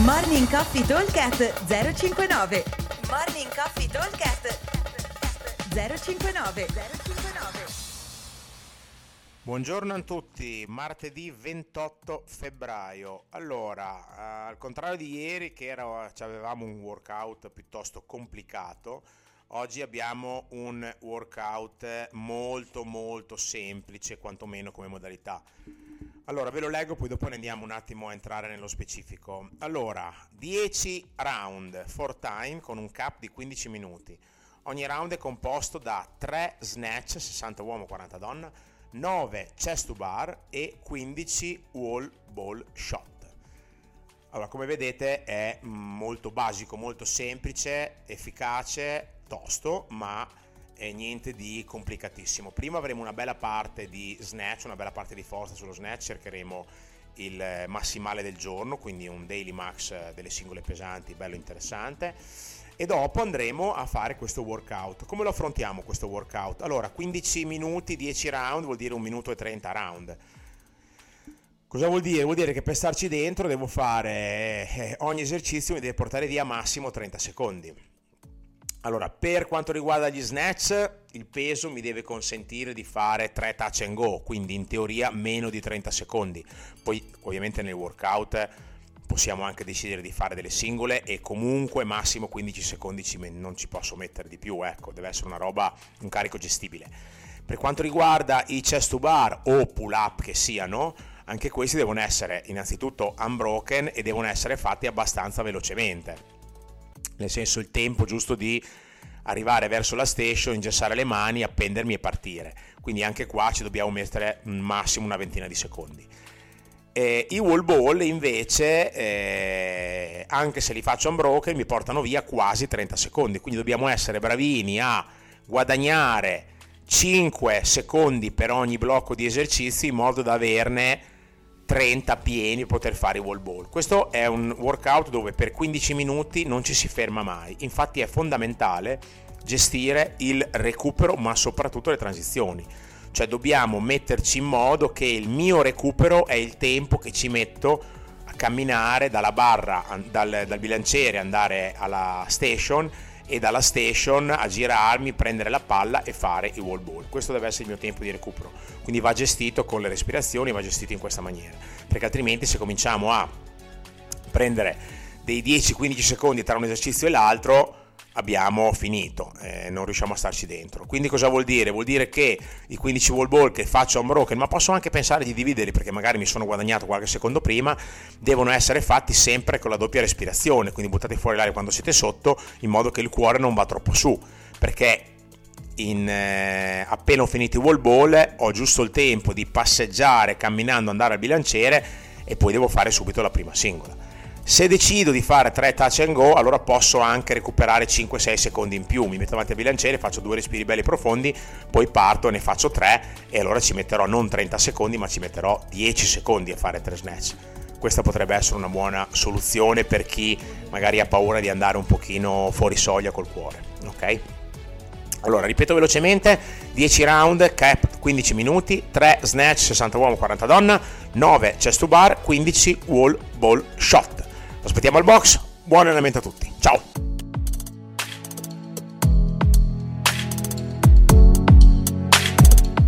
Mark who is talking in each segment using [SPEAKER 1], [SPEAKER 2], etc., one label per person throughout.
[SPEAKER 1] Morning Coffee Talkcast 059 Morning Coffee Talkcast 059 059
[SPEAKER 2] Buongiorno a tutti, martedì 28 febbraio. Allora, eh, al contrario di ieri che era, avevamo un workout piuttosto complicato, oggi abbiamo un workout molto molto semplice, quantomeno come modalità. Allora, ve lo leggo, poi dopo andiamo un attimo a entrare nello specifico. Allora, 10 round for time con un cap di 15 minuti. Ogni round è composto da 3 snatch, 60 uomo, 40 donna, 9 chest to bar e 15 wall ball shot. Allora, come vedete è molto basico, molto semplice, efficace, tosto, ma e niente di complicatissimo. Prima avremo una bella parte di snatch, una bella parte di forza sullo snatch, cercheremo il massimale del giorno, quindi un daily max delle singole pesanti, bello interessante. E dopo andremo a fare questo workout. Come lo affrontiamo questo workout? Allora, 15 minuti, 10 round, vuol dire 1 minuto e 30 round. Cosa vuol dire? Vuol dire che per starci dentro devo fare eh, ogni esercizio mi deve portare via massimo 30 secondi allora, per quanto riguarda gli snatch, il peso mi deve consentire di fare 3 touch and go, quindi in teoria meno di 30 secondi. Poi ovviamente nel workout possiamo anche decidere di fare delle singole e comunque massimo 15 secondi non ci posso mettere di più, ecco, deve essere una roba, un carico gestibile. Per quanto riguarda i chest to bar o pull up che siano, anche questi devono essere innanzitutto unbroken e devono essere fatti abbastanza velocemente nel senso il tempo giusto di arrivare verso la station, ingessare le mani, appendermi e partire. Quindi anche qua ci dobbiamo mettere massimo una ventina di secondi. Eh, I wall ball invece, eh, anche se li faccio unbroken, mi portano via quasi 30 secondi. Quindi dobbiamo essere bravini a guadagnare 5 secondi per ogni blocco di esercizi in modo da averne 30 pieni poter fare i wall ball. Questo è un workout dove per 15 minuti non ci si ferma mai, infatti è fondamentale gestire il recupero ma soprattutto le transizioni. Cioè dobbiamo metterci in modo che il mio recupero è il tempo che ci metto a camminare dalla barra, dal, dal bilanciere, andare alla station e dalla station a girarmi, prendere la palla e fare i wall ball. Questo deve essere il mio tempo di recupero. Quindi va gestito con le respirazioni, va gestito in questa maniera. Perché altrimenti se cominciamo a prendere dei 10-15 secondi tra un esercizio e l'altro, abbiamo finito, eh, non riusciamo a starci dentro. Quindi cosa vuol dire? Vuol dire che i 15 wall ball che faccio a broken, ma posso anche pensare di dividerli perché magari mi sono guadagnato qualche secondo prima, devono essere fatti sempre con la doppia respirazione, quindi buttate fuori l'aria quando siete sotto in modo che il cuore non va troppo su, perché in, eh, appena ho finito i wall ball ho giusto il tempo di passeggiare camminando, andare al bilanciere e poi devo fare subito la prima singola se decido di fare 3 touch and go, allora posso anche recuperare 5-6 secondi in più. Mi metto avanti al bilanciere, faccio due respiri belli profondi, poi parto, ne faccio 3 e allora ci metterò non 30 secondi, ma ci metterò 10 secondi a fare 3 snatch. Questa potrebbe essere una buona soluzione per chi magari ha paura di andare un pochino fuori soglia col cuore, ok? Allora, ripeto velocemente, 10 round, cap 15 minuti, 3 snatch 60 uomo 40 donna, 9 chest to bar, 15 wall ball shot. Aspettiamo al box, buon allenamento a tutti, ciao!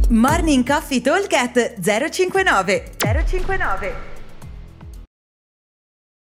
[SPEAKER 1] Morning Coffee Talk 059 059